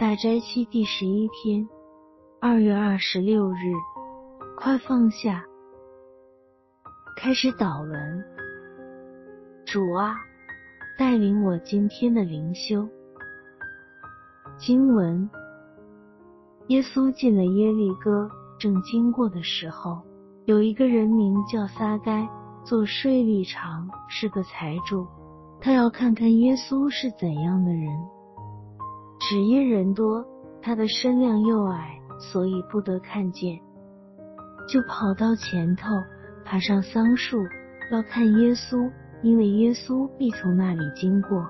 大斋期第十一天，二月二十六日，快放下，开始祷文。主啊，带领我今天的灵修。经文：耶稣进了耶利哥，正经过的时候，有一个人名叫撒该，做税吏长，是个财主。他要看看耶稣是怎样的人。只因人多，他的身量又矮，所以不得看见，就跑到前头，爬上桑树，要看耶稣，因为耶稣必从那里经过。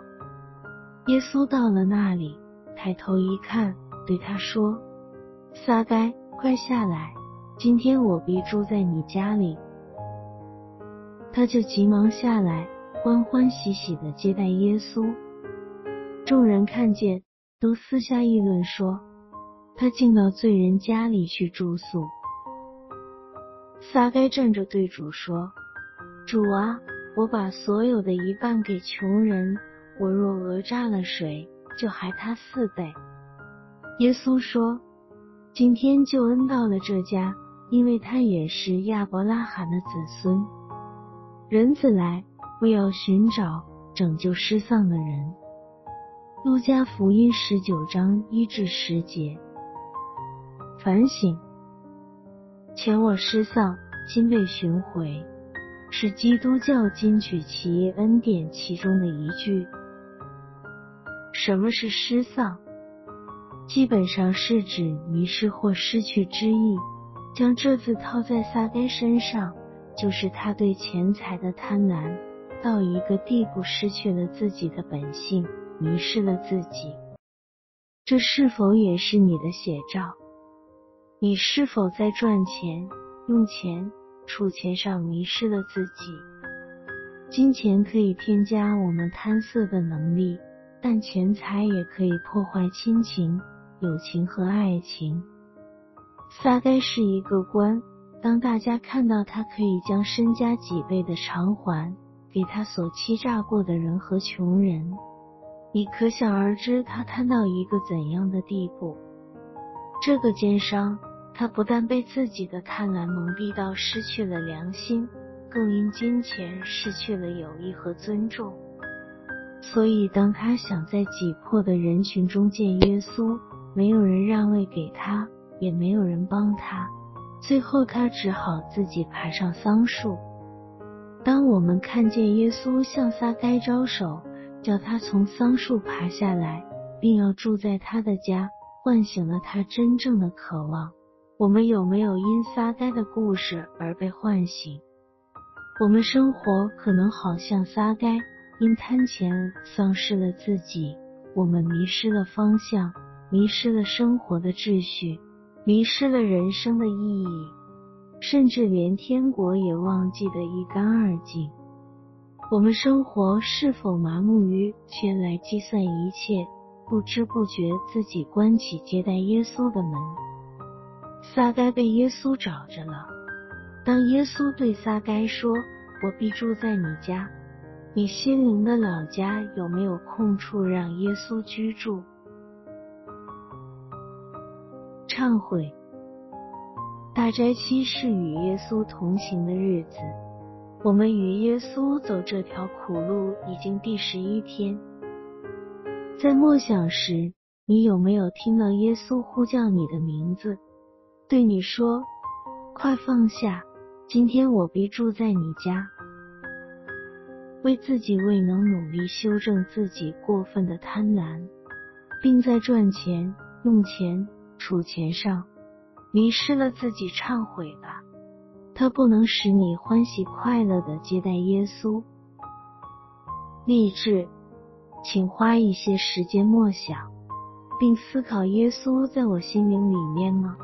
耶稣到了那里，抬头一看，对他说：“撒该，快下来，今天我必住在你家里。”他就急忙下来，欢欢喜喜的接待耶稣。众人看见。都私下议论说，他进到罪人家里去住宿。撒该站着对主说：“主啊，我把所有的一半给穷人，我若讹诈了谁，就还他四倍。”耶稣说：“今天救恩到了这家，因为他也是亚伯拉罕的子孙。人子来，为要寻找拯救失丧的人。”路加福音十九章一至十节，反省：前我失丧，今被寻回，是基督教金曲奇恩典其中的一句。什么是失丧？基本上是指迷失或失去之意。将这字套在撒该身上，就是他对钱财的贪婪，到一个地步失去了自己的本性。迷失了自己，这是否也是你的写照？你是否在赚钱、用钱、储钱上迷失了自己？金钱可以添加我们贪色的能力，但钱财也可以破坏亲情、友情和爱情。撒该是一个官，当大家看到他可以将身家几倍的偿还给他所欺诈过的人和穷人。你可想而知，他贪到一个怎样的地步？这个奸商，他不但被自己的贪婪蒙蔽到失去了良心，更因金钱失去了友谊和尊重。所以，当他想在挤迫的人群中见耶稣，没有人让位给他，也没有人帮他，最后他只好自己爬上桑树。当我们看见耶稣向撒该招手。叫他从桑树爬下来，并要住在他的家，唤醒了他真正的渴望。我们有没有因撒该的故事而被唤醒？我们生活可能好像撒该，因贪钱丧失了自己，我们迷失了方向，迷失了生活的秩序，迷失了人生的意义，甚至连天国也忘记得一干二净。我们生活是否麻木于先来计算一切，不知不觉自己关起接待耶稣的门？撒该被耶稣找着了。当耶稣对撒该说：“我必住在你家。”你心灵的老家有没有空处让耶稣居住？忏悔。大斋期是与耶稣同行的日子。我们与耶稣走这条苦路已经第十一天，在默想时，你有没有听到耶稣呼叫你的名字，对你说：“快放下，今天我必住在你家。”为自己未能努力修正自己过分的贪婪，并在赚钱、用钱、储钱上迷失了自己，忏悔吧。它不能使你欢喜快乐的接待耶稣。励志，请花一些时间默想，并思考耶稣在我心灵里面吗？